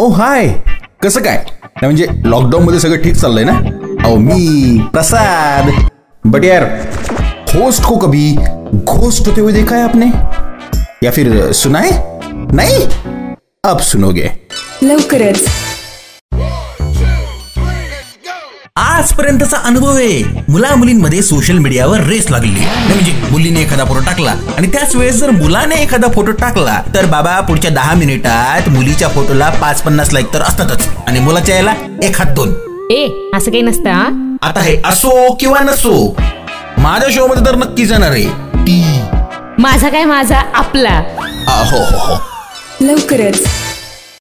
ओ, हाय. कसं काय? नाही, म्हणजे लॉकडाऊन मध्ये सगळं ठीक चाललंय ना? अहो, मी प्रसाद बट यार होस्ट को कभी घोस्ट होते हुए देखा है आपने? या फिर सुना है? नहीं? अब सुनोगे. लवकरच. आजपर्यंतचा अनुभव आहे मुला मुलींमध्ये सोशल मीडियावर रेस लागली. म्हणजे मुलीने एखादा फोटो टाकला आणि त्याच वेळेस जर मुलाने एखादा फोटो टाकला तर बाबा पुढच्या दहा मिनिटात मुलीच्या फोटोला पाच पन्नास लाईक तर असतातच. आणि मुलाच्या याला एक हात दोन ए असं काही नसतं आता हे असो किंवा नसो माझ्या शो मध्ये तर नक्कीच येणार आहे. टी माझा काय माझा? आपला. आ, हो हो हो. लवकरच.